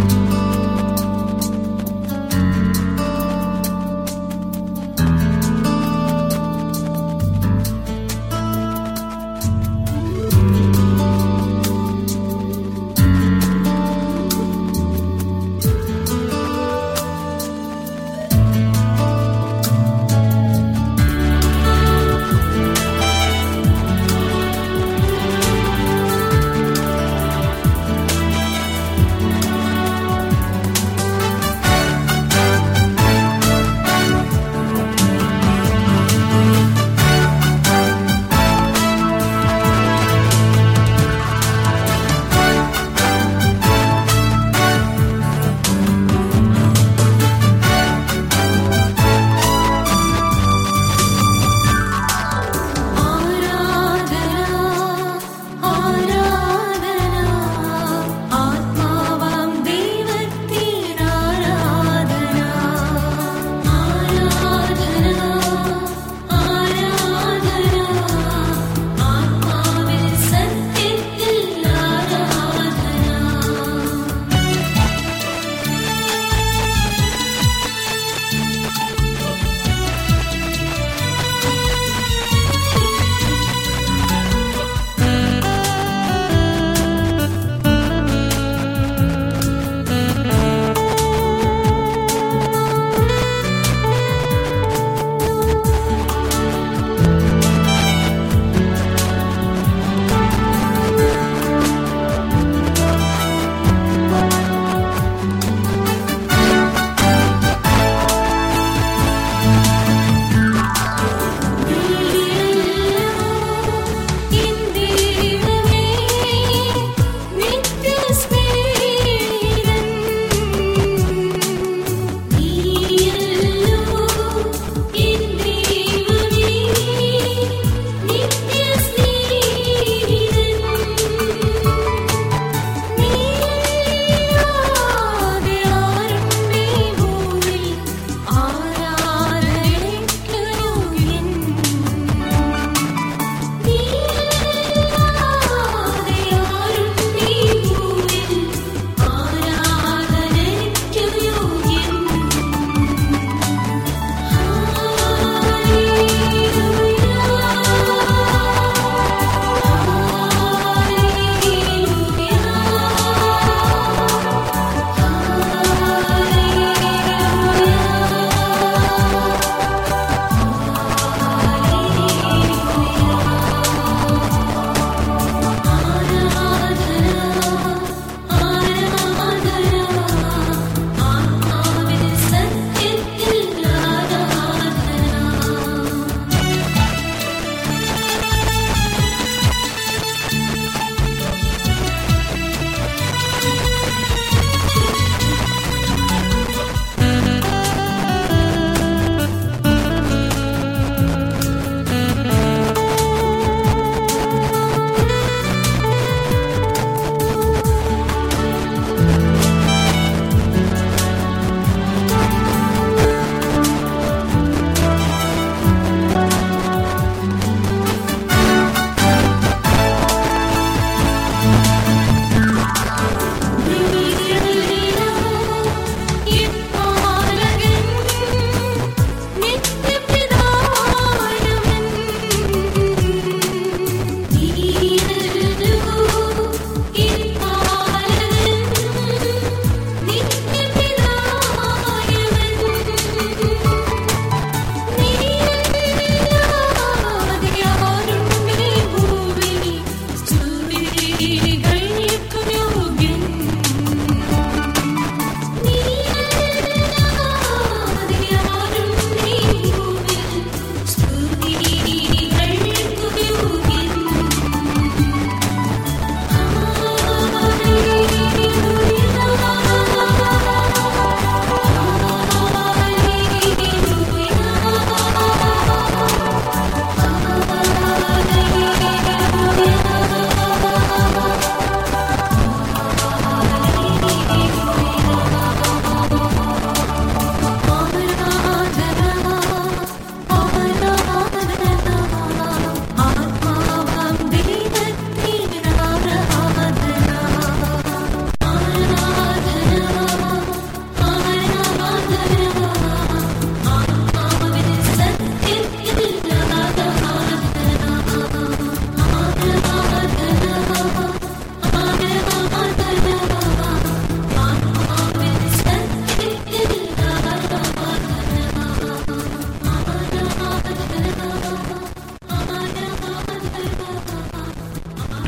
ും.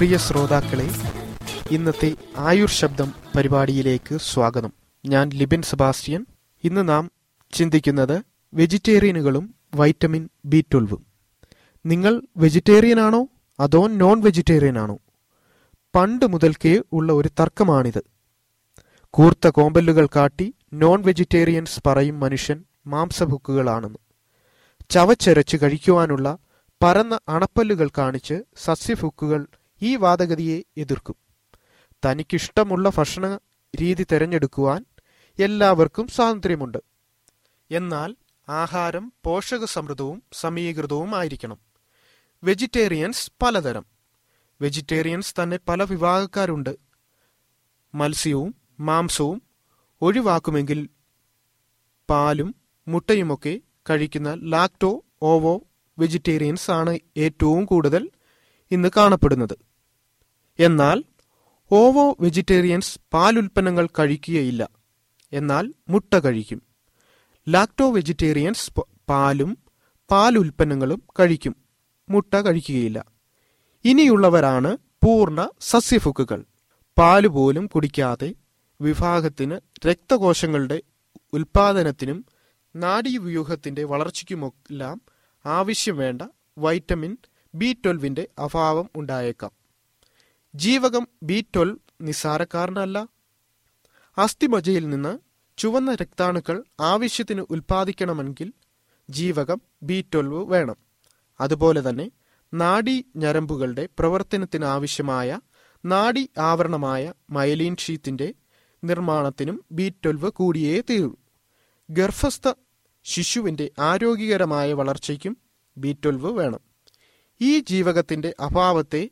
പ്രിയ ശ്രോതാക്കളെ ഇന്നത്തെ ആയുർ ശബ്ദം പരിപാടിയിലേക്ക് സ്വാഗതം. ഞാൻ ലിബിൻ സെബാസ്റ്റ്യൻ. ഇന്ന് നാം ചിന്തിക്കുന്നത് വെജിറ്റേറിയനുകളും വൈറ്റമിൻ ബി ട്വൽവും. നിങ്ങൾ വെജിറ്റേറിയൻ ആണോ അതോ നോൺ വെജിറ്റേറിയൻ ആണോ പണ്ട് മുതൽക്കേ ഉള്ള ഒരു തർക്കമാണിത്. കൂർത്ത കോമ്പല്ലുകൾ കാട്ടി നോൺ വെജിറ്റേറിയൻസ് പറയും മനുഷ്യൻ മാംസഭുക്കുകളാണെന്ന്. ചവച്ചരച്ച് കഴിക്കുവാനുള്ള പരന്ന അണപ്പല്ലുകൾ കാണിച്ച് സസ്യഭുക്കുകൾ ഈ വാദഗതിയെ എതിർക്കും. തനിക്കിഷ്ടമുള്ള ഭക്ഷണ രീതി തിരഞ്ഞെടുക്കുവാൻ എല്ലാവർക്കും സ്വാതന്ത്ര്യമുണ്ട്. എന്നാൽ ആഹാരം പോഷക സമൃദ്ധവും സമീകൃതവും ആയിരിക്കണം. വെജിറ്റേറിയൻസ് പലതരം. വെജിറ്റേറിയൻസ് തന്നെ പല വിഭാഗക്കാരുണ്ട്. മത്സ്യവും മാംസവും ഒഴിവാക്കുമെങ്കിൽ പാലും മുട്ടയുമൊക്കെ കഴിക്കുന്ന ലാക്ടോ ഓവോ വെജിറ്റേറിയൻസ് ആണ് ഏറ്റവും കൂടുതൽ ഇന്ന് കാണപ്പെടുന്നത്. എന്നാൽ ഓവോ വെജിറ്റേറിയൻസ് പാലുൽപ്പന്നങ്ങൾ കഴിക്കുകയില്ല. എന്നാൽ മുട്ട കഴിക്കും. ലാക്ടോ വെജിറ്റേറിയൻസ് പാലും പാലുൽപ്പന്നങ്ങളും കഴിക്കും. മുട്ട കഴിക്കുകയില്ല. ഇനിയുള്ളവരാണ് പൂർണ സസ്യഫുക്കുകൾ. പാൽ പോലും കുടിക്കാതെ വിഭാഗത്തിന് രക്തകോശങ്ങളുടെ ഉൽപാദനത്തിനും നാഡീവ്യൂഹത്തിന്റെ വളർച്ചയ്ക്കുമെല്ലാം ആവശ്യം വേണ്ട വൈറ്റമിൻ ബി ട്വൽവിന്റെ അഭാവം ഉണ്ടായേക്കാം. ജീവകം ബി ട്വൽവ് നിസ്സാരക്കാരനല്ല. അസ്ഥിമജ്ജയിൽ നിന്ന് ചുവന്ന രക്താണുക്കൾ ആവശ്യത്തിന് ഉൽപ്പാദിക്കണമെങ്കിൽ ജീവകം ബി ട്വൽവ് വേണം. അതുപോലെ തന്നെ നാഡീ ഞരമ്പുകളുടെ പ്രവർത്തനത്തിന് ആവശ്യമായ നാഡി ആവരണമായ മൈലീൻ ഷീത്തിന്റെ നിർമ്മാണത്തിനും ബി ട്വൽവ് കൂടിയേ തീരൂ. ഗർഭസ്ഥ ശിശുവിന്റെ ആരോഗ്യകരമായ വളർച്ചയ്ക്കും ബി ട്വൽവ് വേണം. ഈ ജീവകത്തിന്റെ അഭാവത്തെ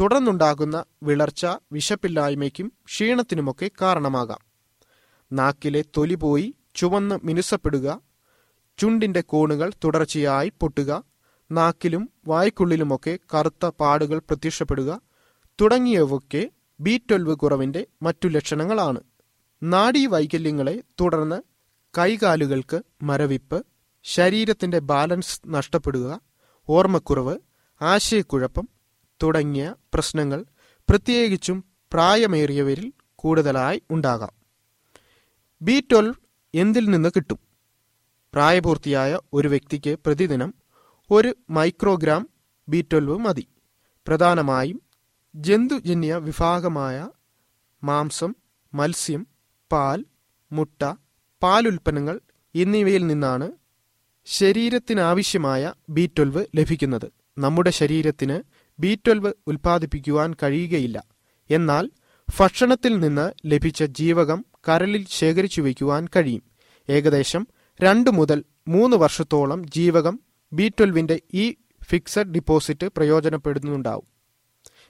തുടർന്നുണ്ടാകുന്ന വിളർച്ച വിശപ്പില്ലായ്മയ്ക്കും ക്ഷീണത്തിനുമൊക്കെ കാരണമാകാം. നാക്കിലെ തൊലി പോയി ചുവന്ന് മിനുസപ്പെടുക ചുണ്ടിന്റെ കോണുകൾ തുടർച്ചയായി പൊട്ടുക നാക്കിലും വായ്ക്കുള്ളിലുമൊക്കെ കറുത്ത പാടുകൾ പ്രത്യക്ഷപ്പെടുക തുടങ്ങിയവയൊക്കെ ബി ട്വൽവ് കുറവിന്റെ മറ്റു ലക്ഷണങ്ങളാണ്. നാഡീ വൈകല്യങ്ങളെ തുടർന്ന് കൈകാലുകൾക്ക് മരവിപ്പ് ശരീരത്തിന്റെ ബാലൻസ് നഷ്ടപ്പെടുക ഓർമ്മക്കുറവ് ആശയക്കുഴപ്പം തുടങ്ങിയ പ്രശ്നങ്ങൾ പ്രത്യേകിച്ചും പ്രായമേറിയവരിൽ കൂടുതലായി ഉണ്ടാകാം. ബി ട്വൽവ് എന്തിൽ നിന്ന് കിട്ടും? പ്രായപൂർത്തിയായ ഒരു വ്യക്തിക്ക് പ്രതിദിനം ഒരു മൈക്രോഗ്രാം ബി ട്വൽവ് മതി. പ്രധാനമായും ജന്തുജന്യ വിഭാഗമായ മാംസം മത്സ്യം പാൽ മുട്ട പാലുൽപ്പന്നങ്ങൾ എന്നിവയിൽ നിന്നാണ് ശരീരത്തിനാവശ്യമായ ബി ട്വൽവ് ലഭിക്കുന്നത്. നമ്മുടെ ശരീരത്തിന് ബി ട്വൽവ് ഉൽപ്പാദിപ്പിക്കുവാൻ കഴിയുകയില്ല. എന്നാൽ ഭക്ഷണത്തിൽ നിന്ന് ലഭിച്ച ജീവകം കരളിൽ ശേഖരിച്ചു വയ്ക്കുവാൻ കഴിയും. ഏകദേശം രണ്ട് മുതൽ മൂന്ന് വർഷത്തോളം ജീവകം ബി ട്വൽവിന്റെ ഈ ഫിക്സഡ് ഡിപ്പോസിറ്റ് പ്രയോജനപ്പെടുന്നുണ്ടാവും.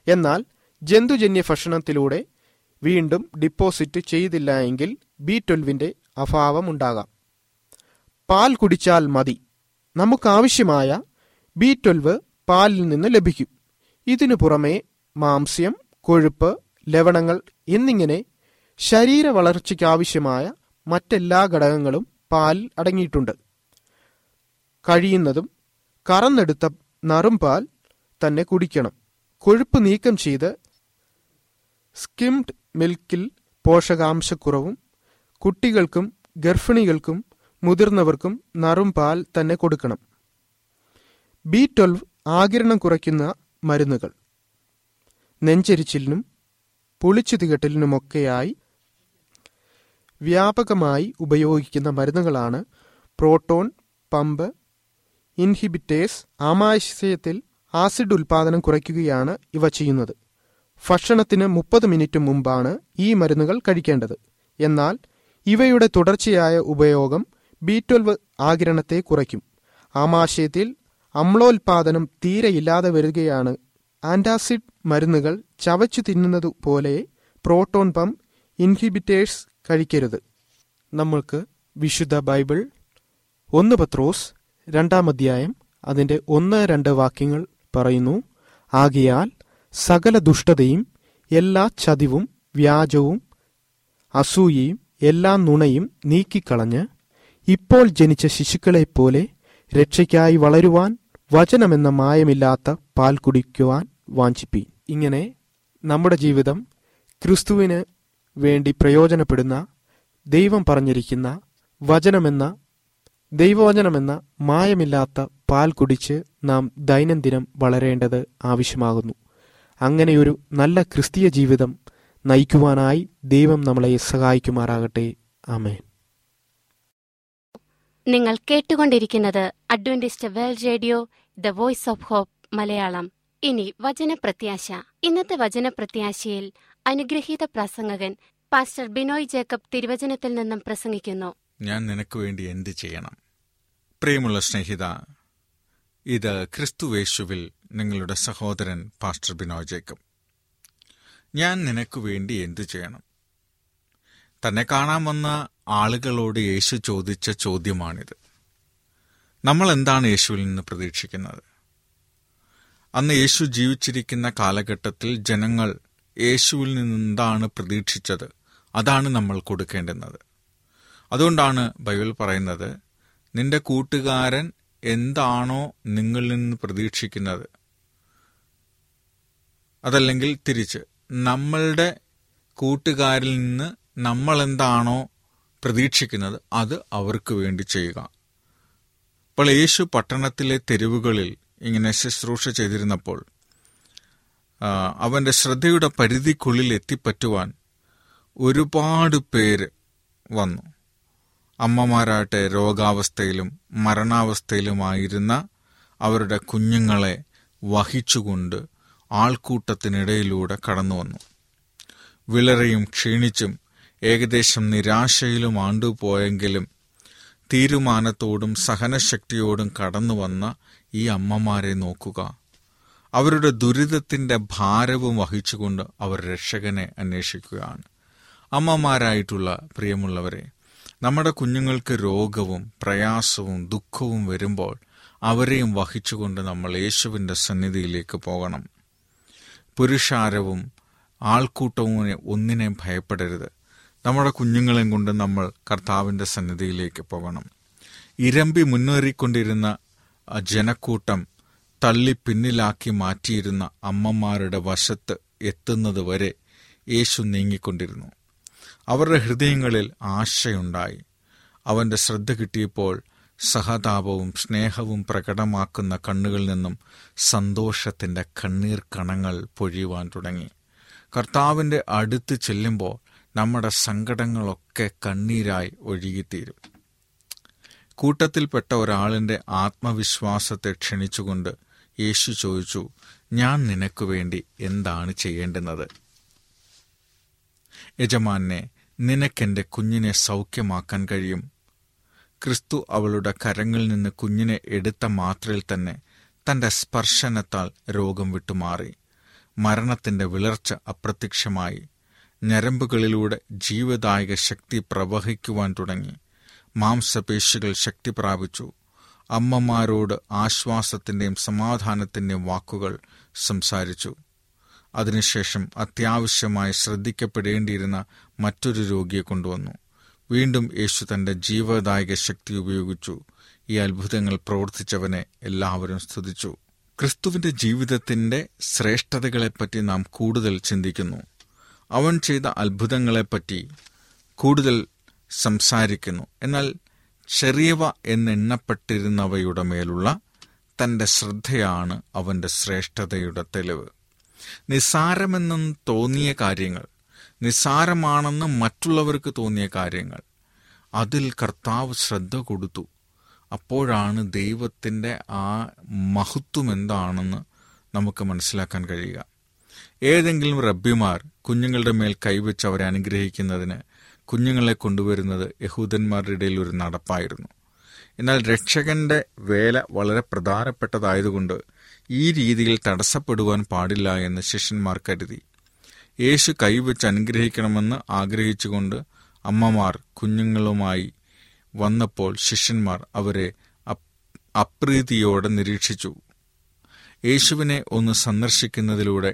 എന്നാൽ ജന്തുജന്യ ഭക്ഷണത്തിലൂടെ വീണ്ടും ഡിപ്പോസിറ്റ് ചെയ്തില്ല എങ്കിൽ ബി ട്വൽവിന്റെ അഭാവമുണ്ടാകാം പാൽ കുടിച്ചാൽ മതി. നമുക്കാവശ്യമായ ബി ട്വൽവ് പാലിൽ നിന്ന് ലഭിക്കും. ഇതിനു പുറമെ മാംസ്യം കൊഴുപ്പ് ലവണങ്ങൾ എന്നിങ്ങനെ ശരീര വളർച്ചയ്ക്കാവശ്യമായ മറ്റെല്ലാ ഘടകങ്ങളും പാലിൽ അടങ്ങിയിട്ടുണ്ട്. കഴിയുന്നതും കറന്നെടുത്ത നറും പാൽ തന്നെ കുടിക്കണം. കൊഴുപ്പ് നീക്കം ചെയ്ത് സ്കിംഡ് മിൽക്കിൽ പോഷകാംശക്കുറവും കുട്ടികൾക്കും ഗർഭിണികൾക്കും മുതിർന്നവർക്കും നറും പാൽ തന്നെ കൊടുക്കണം. ബി ട്വൽവ് ആകിരണം കുറയ്ക്കുന്ന മരുന്നുകൾ. നെഞ്ചരിച്ചിലിനും പുളിച്ചു തികട്ടലിനുമൊക്കെയായി വ്യാപകമായി ഉപയോഗിക്കുന്ന മരുന്നുകളാണ് പ്രോട്ടോൺ പമ്പ് ഇൻഹിബിറ്റേഴ്സ് ആമാശയത്തിൽ ആസിഡ് ഉൽപാദനം കുറയ്ക്കുകയാണ് ഇവ ചെയ്യുന്നത്. ഭക്ഷണത്തിന് മുപ്പത് മിനിറ്റ് മുമ്പാണ് ഈ മരുന്നുകൾ കഴിക്കേണ്ടത്. എന്നാൽ ഇവയുടെ തുടർച്ചയായ ഉപയോഗം ബി ട്വൽവ് ആകിരണത്തെ കുറയ്ക്കും. ആമാശയത്തിൽ അമ്ലോൽപാദനം തീരെ ഇല്ലാതെ വരികയാണ്. ആന്റാസിഡ് മരുന്നുകൾ ചവച്ചു തിന്നുന്നത് പോലെ പ്രോട്ടോൺ പമ്പ് ഇൻഹിബിറ്റേഴ്സ് കഴിക്കരുത്. നമ്മൾക്ക് വിശുദ്ധ ബൈബിൾ ഒന്ന് പത്രോസ് രണ്ടാം അധ്യായം അതിന്റെ ഒന്ന് രണ്ട് വാക്യങ്ങൾ പറയുന്നു. ആകിയാൽ സകല ദുഷ്ടതയും എല്ലാ ചതിവും വ്യാജവും അസൂയയും എല്ലാ നുണയും നീക്കിക്കളഞ്ഞ് ഇപ്പോൾ ജനിച്ച ശിശുക്കളെപ്പോലെ രക്ഷയ്ക്കായി വളരുവാൻ വചനമെന്ന മായമില്ലാത്ത പാൽ കുടിക്കുവാൻ വാഞ്ചിപ്പീൻ. ഇങ്ങനെ നമ്മുടെ ജീവിതം ക്രിസ്തുവിന് വേണ്ടി പ്രയോജനപ്പെടുന്ന ദൈവം പറഞ്ഞിരിക്കുന്ന വചനമെന്ന ദൈവവചനമെന്ന മായമില്ലാത്ത പാൽ കുടിച്ച് നാം ദൈനംദിനം വളരേണ്ടത് ആവശ്യമാകുന്നു. അങ്ങനെയൊരു നല്ല ക്രിസ്തീയ ജീവിതം നയിക്കുവാനായി ദൈവം നമ്മളെ സഹായിക്കുമാറാകട്ടെ. ആമേൻ. നിങ്ങൾ കേട്ടുകൊണ്ടിരിക്കുന്നത് Adventist world radio the voice of hope Malayalam. ഇനി വചനപ്രത്യാശ. ഇന്നത്തെ വചനപ്രത്യാശയിൽ അനുഗ്രഹീത പ്രസംഗകൻ പാസ്റ്റർ ബിനോയ് ജേക്കബ് തിരുവചനത്തിൽ നിന്നും പ്രസംഗിക്കുന്നു. ഞാൻ നിനക്ക് വേണ്ടി എന്ത് ചെയ്യണം? പ്രിയമുള്ള സ്നേഹിത ഇത് ക്രിസ്തുവേശുവിൽ നിങ്ങളുടെ സഹോദരൻ പാസ്റ്റർ ബിനോയ് ജേക്കബ്. ഞാൻ നിനക്ക് വേണ്ടി എന്തു ചെയ്യണം? തന്നെ കാണാൻ വന്ന ആളുകളോട് യേശു ചോദിച്ച ചോദ്യമാണിത്. നമ്മൾ എന്താണ് യേശുവിൽ നിന്ന് പ്രതീക്ഷിക്കുന്നത്? അന്ന് യേശു ജീവിച്ചിരിക്കുന്ന കാലഘട്ടത്തിൽ ജനങ്ങൾ യേശുവിൽ നിന്ന് എന്താണ് പ്രതീക്ഷിച്ചത്? അതാണ് നമ്മൾ കൊടുക്കേണ്ടുന്നത്. അതുകൊണ്ടാണ് ബൈബിൾ പറയുന്നത് നിന്റെ കൂട്ടുകാരൻ എന്താണോ നിങ്ങളിൽ നിന്ന് പ്രതീക്ഷിക്കുന്നത്? അതല്ലെങ്കിൽ തിരിച്ച് നമ്മളുടെ കൂട്ടുകാരിൽ നിന്ന് നമ്മൾ എന്താണോ പ്രതീക്ഷിക്കുന്നത് അത് അവർക്ക് വേണ്ടി ചെയ്യുക. അപ്പോൾ യേശു പട്ടണത്തിലെ തെരുവുകളിൽ ഇങ്ങനെ ശുശ്രൂഷ ചെയ്തിരുന്നപ്പോൾ അവന്റെ ശ്രദ്ധയുടെ പരിധിക്കുള്ളിൽ എത്തിപ്പറ്റുവാൻ ഒരുപാട് പേര് വന്നു. അമ്മമാരാട്ടെ രോഗാവസ്ഥയിലും മരണാവസ്ഥയിലുമായിരുന്ന അവരുടെ കുഞ്ഞുങ്ങളെ വഹിച്ചുകൊണ്ട് ആൾക്കൂട്ടത്തിനിടയിലൂടെ കടന്നു വന്നു. വിളറിയും ക്ഷീണിച്ചും ഏകദേശം നിരാശയിലും ആണ്ടുപോയെങ്കിലും തീരുമാനത്തോടും സഹനശക്തിയോടും കടന്നു വന്ന ഈ അമ്മമാരെ നോക്കുക. അവരുടെ ദുരിതത്തിന്റെ ഭാരവും വഹിച്ചുകൊണ്ട് അവർ രക്ഷകനെ അന്വേഷിക്കുകയാണ്. അമ്മമാരായിട്ടുള്ള പ്രിയമുള്ളവരെ നമ്മുടെ കുഞ്ഞുങ്ങൾക്ക് രോഗവും പ്രയാസവും ദുഃഖവും വരുമ്പോൾ അവരെയും വഹിച്ചുകൊണ്ട് നമ്മൾ യേശുവിന്റെ സന്നിധിയിലേക്ക് പോകണം. പുരുഷാരവും ആൾക്കൂട്ടവും ഒന്നിനെയും ഭയപ്പെടരുത്. നമ്മുടെ കുഞ്ഞുങ്ങളെയും കൊണ്ട് നമ്മൾ കർത്താവിന്റെ സന്നിധിയിലേക്ക് പോകണം ഇരമ്പി മുന്നേറിക്കൊണ്ടിരുന്ന ജനക്കൂട്ടം തള്ളി പിന്നിലാക്കി മാറ്റിയിരുന്ന അമ്മമാരുടെ വശത്ത് എത്തുന്നത് വരെ യേശു നീങ്ങിക്കൊണ്ടിരുന്നു. അവരുടെ ഹൃദയങ്ങളിൽ ആശയുണ്ടായി. അവന്റെ ശ്രദ്ധ കിട്ടിയപ്പോൾ സഹതാപവും സ്നേഹവും പ്രകടമാക്കുന്ന കണ്ണുകളിൽ നിന്നും സന്തോഷത്തിന്റെ കണ്ണീർ കണങ്ങൾ പൊഴിയുവാൻ തുടങ്ങി. കർത്താവിന്റെ അടുത്ത് ചെല്ലുമ്പോൾ നമ്മുടെ സങ്കടങ്ങളൊക്കെ കണ്ണീരായി ഒഴുകിത്തീരും. കൂട്ടത്തിൽപ്പെട്ട ഒരാളിന്റെ ആത്മവിശ്വാസത്തെ ക്ഷണിച്ചുകൊണ്ട് യേശു ചോദിച്ചു ഞാൻ നിനക്ക് വേണ്ടി എന്താണ് ചെയ്യേണ്ടുന്നത്? യജമാനെ നിനക്കെന്റെ കുഞ്ഞിനെ സൗഖ്യമാക്കാൻ കഴിയും. ക്രിസ്തു അവളുടെ കരങ്ങളിൽ നിന്ന് കുഞ്ഞിനെ എടുത്ത മാത്രയിൽ തന്നെ തന്റെ സ്പർശനത്താൽ രോഗം വിട്ടുമാറി. മരണത്തിന്റെ വിളർച്ച അപ്രത്യക്ഷമായി. ഞരമ്പുകളിലൂടെ ജീവദായക ശക്തി പ്രവഹിക്കുവാൻ തുടങ്ങി. മാംസപേശികൾ ശക്തി പ്രാപിച്ചു. അമ്മമാരോട് ആശ്വാസത്തിന്റെയും സമാധാനത്തിന്റെയും വാക്കുകൾ സംസാരിച്ചു. അതിനുശേഷം അത്യാവശ്യമായി ശ്രദ്ധിക്കപ്പെടേണ്ടിയിരുന്ന മറ്റൊരു രോഗിയെ കൊണ്ടുവന്നു. വീണ്ടും യേശു തന്റെ ജീവദായക ശക്തി ഉപയോഗിച്ചു. ഈ അത്ഭുതങ്ങൾ പ്രവർത്തിച്ചവനെ എല്ലാവരും സ്തുതിച്ചു. ക്രിസ്തുവിന്റെ ജീവിതത്തിന്റെ ശ്രേഷ്ഠതകളെപ്പറ്റി നാം കൂടുതൽ ചിന്തിക്കുന്നു. അവൻ ചെയ്ത അത്ഭുതങ്ങളെപ്പറ്റി കൂടുതൽ സംസാരിക്കുന്നു. എന്നാൽ ചെറിയവ എന്നെണ്ണപ്പെട്ടിരുന്നവയുടെ മേലുള്ള തന്റെ ശ്രദ്ധയാണ് അവന്റെ ശ്രേഷ്ഠതയുടെ തെളിവ്. നിസ്സാരമെന്നും തോന്നിയ കാര്യങ്ങൾ നിസ്സാരമാണെന്ന് മറ്റുള്ളവർക്ക് തോന്നിയ കാര്യങ്ങൾ അതിൽ കർത്താവ് ശ്രദ്ധ കൊടുത്തു. അപ്പോഴാണ് ദൈവത്തിന്റെ ആ മഹത്വം എന്താണെന്ന് നമുക്ക് മനസ്സിലാക്കാൻ കഴിയുക. ഏതെങ്കിലും റബ്ബിമാർ കുഞ്ഞുങ്ങളുടെ മേൽ കൈവച്ച് അവരെ അനുഗ്രഹിക്കുന്നതിന് കുഞ്ഞുങ്ങളെ കൊണ്ടുവരുന്നത് യഹൂദന്മാരുടെ ഇടയിൽ ഒരു നടപ്പായിരുന്നു. എന്നാൽ രക്ഷകന്റെ വേല വളരെ പ്രധാനപ്പെട്ടതായതുകൊണ്ട് ഈ രീതിയിൽ തടസ്സപ്പെടുവാൻ പാടില്ല എന്ന് ശിഷ്യന്മാർ കരുതി. യേശു കൈവച്ച് അനുഗ്രഹിക്കണമെന്ന് ആഗ്രഹിച്ചുകൊണ്ട് അമ്മമാർ കുഞ്ഞുങ്ങളുമായി വന്നപ്പോൾ ശിഷ്യന്മാർ അവരെ അപ്രീതിയോടെ നിരീക്ഷിച്ചു. യേശുവിനെ ഒന്ന് സന്ദർശിക്കുന്നതിലൂടെ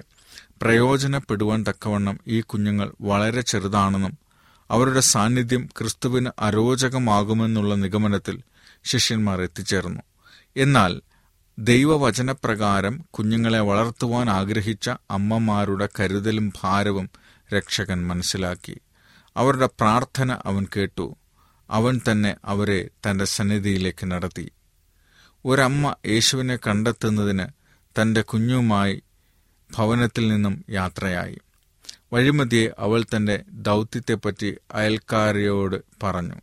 പ്രയോജനപ്പെടുവാൻ തക്കവണ്ണം ഈ കുഞ്ഞുങ്ങൾ വളരെ ചെറുതാണെന്നും അവരുടെ സാന്നിധ്യം ക്രിസ്തുവിന് അരോചകമാകുമെന്നുള്ള നിഗമനത്തിൽ ശിഷ്യന്മാർ എത്തിച്ചേർന്നു. എന്നാൽ ദൈവവചനപ്രകാരം കുഞ്ഞുങ്ങളെ വളർത്തുവാൻ ആഗ്രഹിച്ച അമ്മമാരുടെ കരുതലും ഭാരവും രക്ഷകൻ മനസ്സിലാക്കി. അവരുടെ പ്രാർത്ഥന അവൻ കേട്ടു. അവൻ തന്നെ അവരെ തന്റെ സന്നിധിയിലേക്ക് നടത്തി. ഒരമ്മ യേശുവിനെ കണ്ടെത്തുന്നതിന് തന്റെ കുഞ്ഞുമായി ഭവനത്തിൽ നിന്നും യാത്രയായി. വഴിമതിയെ അവൾ തന്റെ ദൗത്യത്തെപ്പറ്റി അയൽക്കാരിയോട് പറഞ്ഞു.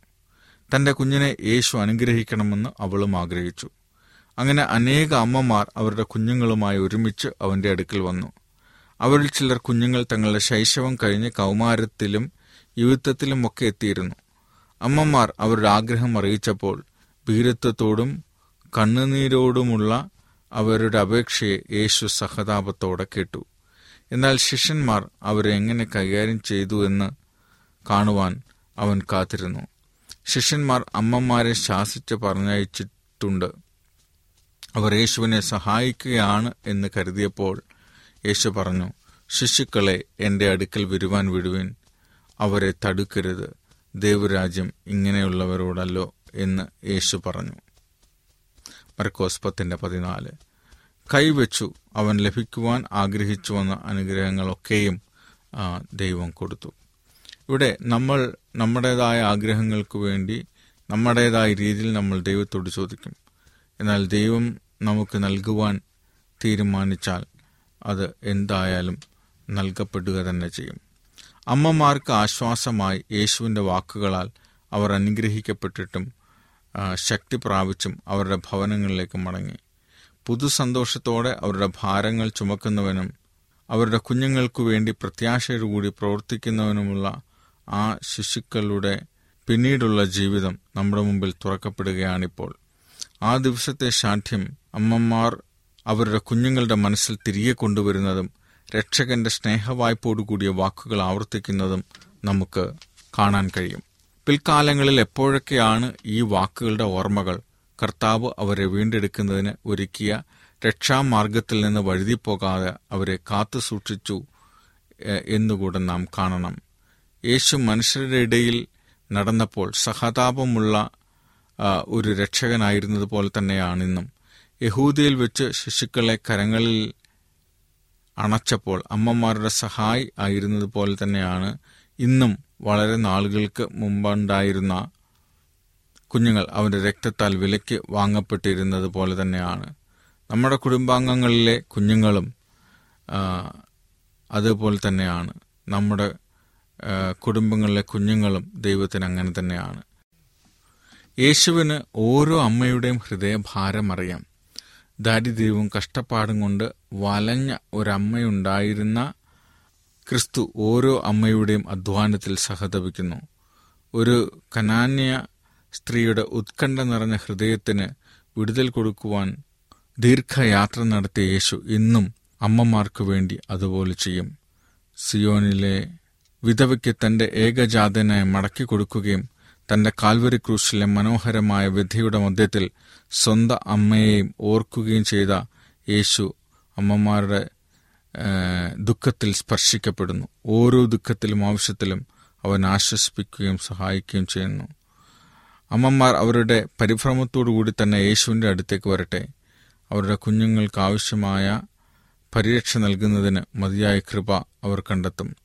തന്റെ കുഞ്ഞിനെ യേശു അനുഗ്രഹിക്കണമെന്ന് അവളും ആഗ്രഹിച്ചു. അങ്ങനെ അനേക അമ്മമാർ അവരുടെ കുഞ്ഞുങ്ങളുമായി ഒരുമിച്ച് അവന്റെ അടുക്കൽ വന്നു. അവരിൽ ചിലർ കുഞ്ഞുങ്ങൾ തങ്ങളുടെ ശൈശവം കഴിഞ്ഞ് കൗമാരത്തിലും യുവത്വത്തിലും ഒക്കെ എത്തിയിരുന്നു. അമ്മമാർ അവരുടെ ആഗ്രഹം അറിയിച്ചപ്പോൾ ഭീരത്വത്തോടും കണ്ണുനീരോടുമുള്ള അവരുടെ അപേക്ഷയെ യേശു സഹതാപത്തോടെ കേട്ടു. എന്നാൽ ശിഷ്യന്മാർ അവരെ എങ്ങനെ കൈകാര്യം ചെയ്തു എന്ന് കാണുവാൻ അവൻ കാത്തിരുന്നു. ശിഷ്യന്മാർ അമ്മമാരെ ശാസിച്ച് പറഞ്ഞയച്ചിട്ടുണ്ട്. അവർ യേശുവിനെ സഹായിക്കുകയാണ് എന്ന് കരുതിയപ്പോൾ യേശു പറഞ്ഞു ശിശുക്കളെ എന്റെ അടുക്കൽ വരുവാൻ വിടുവിൻ. അവരെ തടുക്കരുത്. ദേവരാജ്യം ഇങ്ങനെയുള്ളവരോടല്ലോ എന്ന് യേശു പറഞ്ഞു. മർക്കോസ് പത്തിന്റെ പതിനാല്. കൈവച്ചു അവൻ ലഭിക്കുവാൻ ആഗ്രഹിച്ചു വന്ന അനുഗ്രഹങ്ങളൊക്കെയും ദൈവം കൊടുത്തു. ഇവിടെ നമ്മൾ നമ്മുടേതായ ആഗ്രഹങ്ങൾക്ക് വേണ്ടി നമ്മുടേതായ രീതിയിൽ നമ്മൾ ദൈവത്തോട് ചോദിക്കും. എന്നാൽ ദൈവം നമുക്ക് നൽകുവാൻ തീരുമാനിച്ചാൽ അത് എന്തായാലും നൽകപ്പെടുക തന്നെ ചെയ്യും. അമ്മമാർക്ക് ആശ്വാസമായി യേശുവിന്റെ വാക്കുകളാൽ അവർ അനുഗ്രഹിക്കപ്പെട്ടിട്ടും ശക്തി പ്രാപിച്ചും അവരുടെ ഭവനങ്ങളിലേക്ക് മടങ്ങി. പുതുസന്തോഷത്തോടെ അവരുടെ ഭാരങ്ങൾ ചുമക്കുന്നവനും അവരുടെ കുഞ്ഞുങ്ങൾക്കു വേണ്ടി പ്രത്യാശയോടുകൂടി പ്രവർത്തിക്കുന്നവനുമുള്ള ആ ശിശുക്കളുടെ പിന്നീടുള്ള ജീവിതം നമ്മുടെ മുമ്പിൽ തുറക്കപ്പെടുകയാണിപ്പോൾ. ആ ദിവസത്തെ ശാഠ്യം അമ്മമാർ അവരുടെ കുഞ്ഞുങ്ങളുടെ മനസ്സിൽ തിരികെ കൊണ്ടുവരുന്നതും രക്ഷകന്റെ സ്നേഹവായ്പോടുകൂടിയ വാക്കുകൾ ആവർത്തിക്കുന്നതും നമുക്ക് കാണാൻ കഴിയും. പിൽക്കാലങ്ങളിൽ എപ്പോഴൊക്കെയാണ് ഈ വാക്കുകളുടെ ഓർമ്മകൾ? കർത്താവ് അവരെ വീണ്ടെടുക്കുന്നതിന് ഒരുക്കിയ രക്ഷാമാർഗത്തിൽ നിന്ന് വഴുതിപ്പോകാതെ അവരെ കാത്തു സൂക്ഷിച്ചു എന്നുകൂടെ നാം കാണണം. യേശു മനുഷ്യരുടെ ഇടയിൽ നടന്നപ്പോൾ സഹതാപമുള്ള ഒരു രക്ഷകനായിരുന്നതുപോലെ തന്നെയാണ് ഇന്നും. യഹൂദിയിൽ വെച്ച് ശിശുക്കളെ കരങ്ങളിൽ അണച്ചപ്പോൾ അമ്മമാരുടെ സഹായി ആയിരുന്നതുപോലെ തന്നെയാണ് ഇന്നും വളരെ നാളുകൾക്ക് മുമ്പുണ്ടായിരുന്ന കുഞ്ഞുങ്ങൾ അവന്റെ രക്തത്താൽ വിലയ്ക്ക് വാങ്ങപ്പെട്ടിരുന്നത് പോലെ തന്നെയാണ്. നമ്മുടെ കുടുംബാംഗങ്ങളിലെ കുഞ്ഞുങ്ങളും അതുപോലെ തന്നെയാണ്. നമ്മുടെ കുടുംബങ്ങളിലെ കുഞ്ഞുങ്ങളും ദൈവത്തിന് അങ്ങനെ തന്നെയാണ്. യേശുവിന് ഓരോ അമ്മയുടെയും ഹൃദയഭാരം അറിയാം ദാരിദ്ര്യവും കഷ്ടപ്പാടും കൊണ്ട് വലഞ്ഞ ഒരമ്മയുണ്ടായിരുന്ന ക്രിസ്തു ഓരോ അമ്മയുടെയും അധ്വാനത്തിൽ സഹതപിക്കുന്നു. ഒരു കനാന്യ സ്ത്രീയുടെ ഉത്കണ്ഠ നിറഞ്ഞ ഹൃദയത്തിന് വിടുതൽ കൊടുക്കുവാൻ ദീർഘയാത്ര നടത്തിയ യേശു ഇന്നും അമ്മമാർക്ക് വേണ്ടി അതുപോലെ ചെയ്യും. സിയോനിലെ വിധവയ്ക്ക് തന്റെ ഏകജാതനായി മടക്കി കൊടുക്കുകയും തന്റെ കാൽവരി ക്രൂശിലെ മനോഹരമായ വിധിയുടെ മധ്യത്തിൽ സ്വന്തം അമ്മയെയും ഓർക്കുകയും ചെയ്ത യേശു അമ്മമാരുടെ ദുഃഖത്തിൽ സ്പർശിക്കപ്പെടുന്നു. ഓരോ ദുഃഖത്തിലും ആവശ്യത്തിലും അവൻ ആശ്വസിപ്പിക്കുകയും സഹായിക്കുകയും ചെയ്യുന്നു. അമ്മമാർ അവരുടെ പരിഭ്രമത്തോടു കൂടി തന്നെ യേശുവിന്റെ അടുത്തേക്ക് വരട്ടെ. അവരുടെ കുഞ്ഞുങ്ങൾക്ക് ആവശ്യമായ പരിരക്ഷ നൽകുന്നതിന് മതിയായ കൃപ അവർ കണ്ടെത്തും.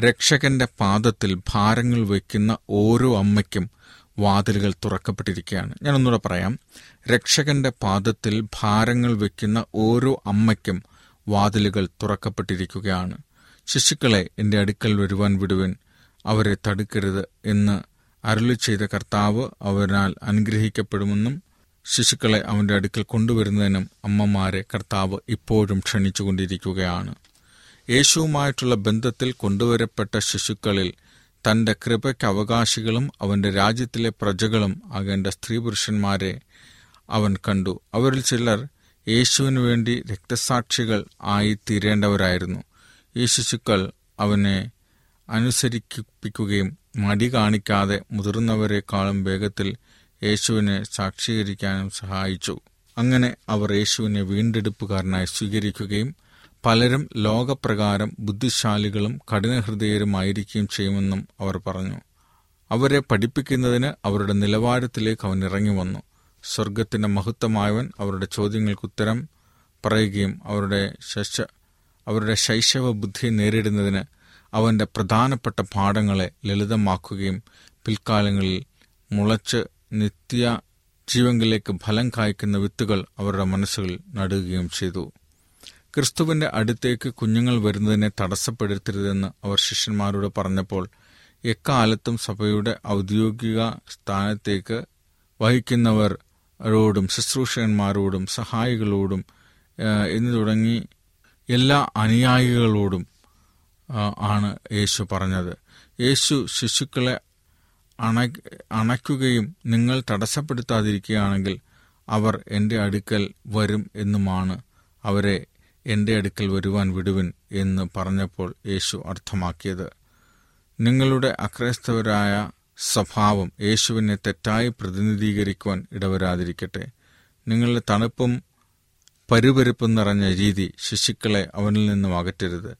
രക്ഷകന്റെ പാദത്തിൽ ഭാരങ്ങൾ വയ്ക്കുന്ന ഓരോ അമ്മയ്ക്കും വാതിലുകൾ തുറക്കപ്പെട്ടിരിക്കുകയാണ്. ഞാനൊന്നുകൂടെ പറയാം. രക്ഷകന്റെ പാദത്തിൽ ഭാരങ്ങൾ വയ്ക്കുന്ന ഓരോ അമ്മയ്ക്കും വാതിലുകൾ തുറക്കപ്പെട്ടിരിക്കുകയാണ്. ശിശുക്കളെ എന്റെ അടുക്കൽ വരുവാൻ വിടുവൻ അവരെ തടുക്കരുത് എന്ന് അരുളി ചെയ്ത കർത്താവ് അവരാൽ അനുഗ്രഹിക്കപ്പെടുമെന്നും ശിശുക്കളെ അവന്റെ അടുക്കൽ കൊണ്ടുവരുന്നതിനും അമ്മമാരെ കർത്താവ് ഇപ്പോഴും ക്ഷണിച്ചുകൊണ്ടിരിക്കുകയാണ്. യേശുവുമായിട്ടുള്ള ബന്ധത്തിൽ കൊണ്ടുവരപ്പെട്ട ശിശുക്കളിൽ തന്റെ കൃപയ്ക്ക് അവകാശികളും അവന്റെ രാജ്യത്തിലെ പ്രജകളും ആകേണ്ട സ്ത്രീ പുരുഷന്മാരെ അവൻ കണ്ടു. അവരിൽ ചിലർ യേശുവിനു വേണ്ടി രക്തസാക്ഷികൾ ആയി തീരേണ്ടവരായിരുന്നു ഈ ശിശുക്കൾ അവനെ അനുസരിപ്പിക്കുകയും മടി കാണിക്കാതെ മുതിർന്നവരെക്കാളും വേഗത്തിൽ യേശുവിനെ സാക്ഷീകരിക്കാനും സഹായിച്ചു. അങ്ങനെ അവർ യേശുവിനെ വീണ്ടെടുപ്പുകാരനായി സ്വീകരിക്കുകയും പലരും ലോകപ്രകാരം ബുദ്ധിശാലികളും കഠിനഹൃദയരുമായിരിക്കുകയും ചെയ്യുമെന്നും അവർ പറഞ്ഞു. അവരെ പഠിപ്പിക്കുന്നതിന് അവരുടെ നിലവാരത്തിലേക്ക് അവൻ ഇറങ്ങി വന്നു സ്വർഗത്തിന്റെ മഹത്വമായവൻ അവരുടെ ചോദ്യങ്ങൾക്ക് ഉത്തരം പറയുകയും അവരുടെ ശശ അവരുടെ ശൈശവ ബുദ്ധി നേരിടുന്നതിന് അവന്റെ പ്രധാനപ്പെട്ട പാഠങ്ങളെ ലളിതമാക്കുകയും പിൽക്കാലങ്ങളിൽ മുളച്ച് നിത്യ ജീവങ്കിലേക്ക് ഫലം കായ്ക്കുന്ന വിത്തുകൾ അവരുടെ മനസ്സുകളിൽ നടുകയും ചെയ്തു. ക്രിസ്തുവിന്റെ അടുത്തേക്ക് കുഞ്ഞുങ്ങൾ വരുന്നതിനെ തടസ്സപ്പെടുത്തരുതെന്ന് അവർ ശിഷ്യന്മാരോട് പറഞ്ഞപ്പോൾ എക്കാലത്തും സഭയുടെ ഔദ്യോഗിക സ്ഥാനത്തേക്ക് വഹിക്കുന്നവരോടും ശുശ്രൂഷകന്മാരോടും സഹായികളോടും എന്ന് തുടങ്ങി എല്ലാ അനുയായികളോടും ആണ് യേശു പറഞ്ഞത്. യേശു ശിശുക്കളെ അണ അണയ്ക്കുകയും നിങ്ങൾ തടസ്സപ്പെടുത്താതിരിക്കുകയാണെങ്കിൽ അവർ എന്റെ അടുക്കൽ വരും എന്നുമാണ് അവരെ എന്റെ അടുക്കൽ വരുവാൻ വിടുവിൻ എന്ന് പറഞ്ഞപ്പോൾ യേശു അർത്ഥമാക്കിയത്. നിങ്ങളുടെ അക്രൈസ്തവരായ സ്വഭാവം യേശുവിനെ തെറ്റായി പ്രതിനിധീകരിക്കുവാൻ ഇടവരാതിരിക്കട്ടെ. നിങ്ങളുടെ തണുപ്പും പരുപരുപ്പും നിറഞ്ഞ രീതി ശിശുക്കളെ അവനിൽ നിന്നും അകറ്റരുത്.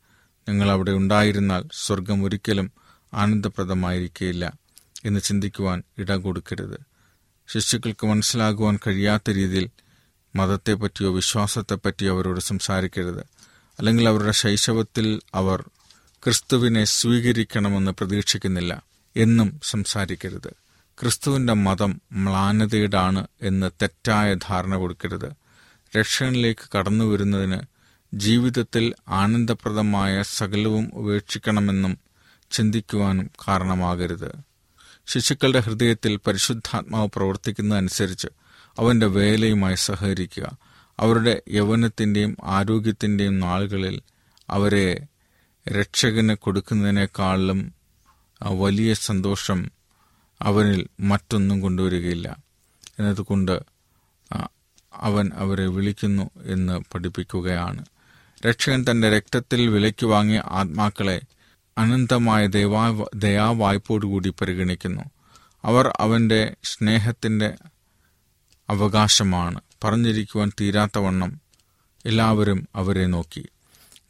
നിങ്ങൾ അവിടെ ഉണ്ടായിരുന്നാൽ സ്വർഗം ഒരിക്കലും ആനന്ദപ്രദമായിരിക്കില്ല എന്ന് ചിന്തിക്കുവാൻ ഇട കൊടുക്കരുത്. ശിശുക്കൾക്ക് മനസ്സിലാകുവാൻ കഴിയാത്ത രീതിയിൽ മതത്തെപ്പറ്റിയോ വിശ്വാസത്തെപ്പറ്റിയോ അവരോട് സംസാരിക്കരുത്. അല്ലെങ്കിൽ അവരുടെ ശൈശവത്തിൽ അവർ ക്രിസ്തുവിനെ സ്വീകരിക്കണമെന്ന് പ്രതീക്ഷിക്കുന്നില്ല. എന്നും സംസാരിക്കരുത്. ക്രിസ്തുവിന്റെ മതം മ്ലാനതയുടാണ് എന്ന് തെറ്റായ ധാരണ കൊടുക്കരുത്. രക്ഷകനിലേക്ക് കടന്നു വരുന്നതിന് ജീവിതത്തിൽ ആനന്ദപ്രദമായ സകലവും ഉപേക്ഷിക്കണമെന്നും ചിന്തിക്കുവാനും കാരണമാകരുത്. ശിശുക്കളുടെ ഹൃദയത്തിൽ പരിശുദ്ധാത്മാവ് പ്രവർത്തിക്കുന്നതനുസരിച്ച് അവന്റെ വേലയുമായി സഹകരിക്കുക. അവരുടെ യൗവനത്തിന്റെയും ആരോഗ്യത്തിന്റെയും നാളുകളിൽ അവരെ രക്ഷകന് കൊടുക്കുന്നതിനേക്കാളും വലിയ സന്തോഷം അവനിൽ മറ്റൊന്നും കൊണ്ടുവരികയില്ല. എന്നതുകൊണ്ട് അവൻ അവരെ വിളിക്കുന്നു എന്ന് പഠിപ്പിക്കുകയാണ്. രക്ഷകൻ തന്റെ രക്തത്തിൽ വിലയ്ക്ക് വാങ്ങിയ ആത്മാക്കളെ അനന്തമായ ദൈവാ ദയാവായ്പോടുകൂടി പരിഗണിക്കുന്നു. അവർ അവന്റെ സ്നേഹത്തിന്റെ അവകാശമാണ്. പറഞ്ഞിരിക്കുവാൻ തീരാത്തവണ്ണം എല്ലാവരും അവരെ നോക്കി.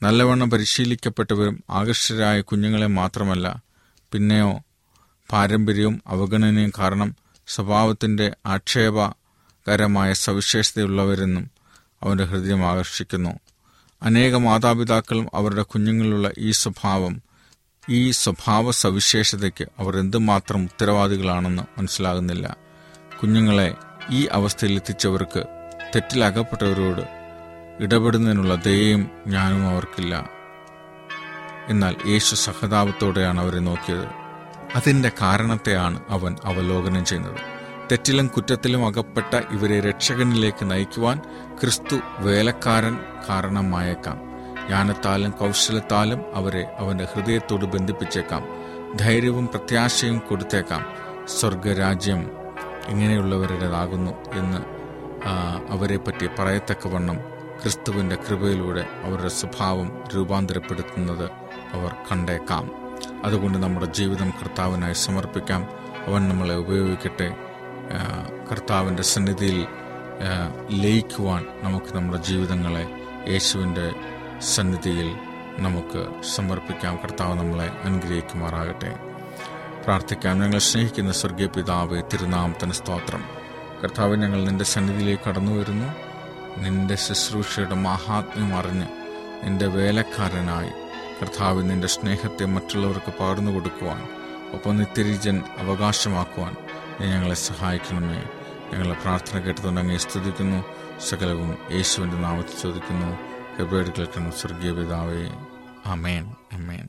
നല്ലവണ്ണം പരിശീലിക്കപ്പെട്ടവരും ആകർഷകരായ കുഞ്ഞുങ്ങളെ മാത്രമല്ല പിന്നെയോ പാരമ്പര്യവും അവഗണനയും കാരണം സ്വഭാവത്തിന്റെ ആക്ഷേപകരമായ സവിശേഷതയുള്ളവരെന്നും അവന്റെ ഹൃദയം ആകർഷിക്കുന്നു. അനേക മാതാപിതാക്കളും അവരുടെ കുഞ്ഞുങ്ങളിലുള്ള ഈ സ്വഭാവം ഈ സ്വഭാവ സവിശേഷതയ്ക്ക് അവർ എന്തുമാത്രം ഉത്തരവാദികളാണെന്ന് മനസ്സിലാകുന്നില്ല. കുഞ്ഞുങ്ങളെ ഈ അവസ്ഥയിൽ എത്തിച്ചവർക്ക് തെറ്റിലകപ്പെട്ടവരോട് ഇടപെടുന്നതിനുള്ള ദയയും ഞാനും അവർക്കില്ല. എന്നാൽ യേശു സഹതാപത്തോടെയാണ് അവരെ നോക്കിയത്. അതിന്റെ കാരണത്തെയാണ് അവൻ അവലോകനം ചെയ്യുന്നത്. തെറ്റിലും കുറ്റത്തിലും അകപ്പെട്ട ഇവരെ രക്ഷകനിലേക്ക് നയിക്കുവാൻ ക്രിസ്തു വേലക്കാരൻ കാരണമായേക്കാം. ജ്ഞാനത്താലും കൗശലത്താലും അവരെ അവന്റെ ഹൃദയത്തോട് ബന്ധിപ്പിച്ചേക്കാം. ധൈര്യവും പ്രത്യാശയും കൊടുത്തേക്കാം. സ്വർഗരാജ്യം ഇങ്ങനെയുള്ളവരുടേതാകുന്നു എന്ന് അവരെ പറ്റി പറയത്തക്കവണ്ണം ക്രിസ്തുവിന്റെ കൃപയിലൂടെ അവരുടെ സ്വഭാവം രൂപാന്തരപ്പെടുത്തുന്നത് അവർ കണ്ടേക്കാം. അതുകൊണ്ട് നമ്മുടെ ജീവിതം കർത്താവിനായി സമർപ്പിക്കാം. അവൻ നമ്മളെ ഉപയോഗിക്കട്ടെ. കർത്താവിന്റെ സന്നിധിയിൽ ലയിക്കുവാൻ നമുക്ക് നമ്മുടെ ജീവിതങ്ങളെ യേശുവിന്റെ സന്നിധിയിൽ നമുക്ക് സമർപ്പിക്കാം. കർത്താവ് നമ്മളെ അനുഗ്രഹിക്കുമാറാകട്ടെ. പ്രാർത്ഥിക്കാം. ഞങ്ങൾ സ്നേഹിക്കുന്ന സ്വർഗീയ പിതാവ് തിരുനാമത്തിന് സ്തോത്രം. കർത്താവ് ഞങ്ങൾ നിന്റെ സന്നിധിയിലേക്ക് കടന്നു വരുന്നു. നിന്റെ ശുശ്രൂഷയുടെ മഹാത്മ്യം അറിഞ്ഞ് നിന്റെ വേലക്കാരനായി കർത്താവ് നിന്റെ സ്നേഹത്തെ മറ്റുള്ളവർക്ക് പകർന്നു കൊടുക്കുവാൻ ഒപ്പം നിത്യരീജൻ അവകാശമാക്കുവാൻ നീ ഞങ്ങളെ സഹായിക്കണമേ. ഞങ്ങളെ പ്രാർത്ഥന കേട്ടതുകൊണ്ട് സ്തുതിക്കുന്നു. സകലവും യേശുവിന്റെ നാമത്തിൽ ചോദിക്കുന്നു. ഹെബ്രേഡ് കേൾക്കണം സ്വർഗീയ പിതാവേ. അമേൻ അമേൻ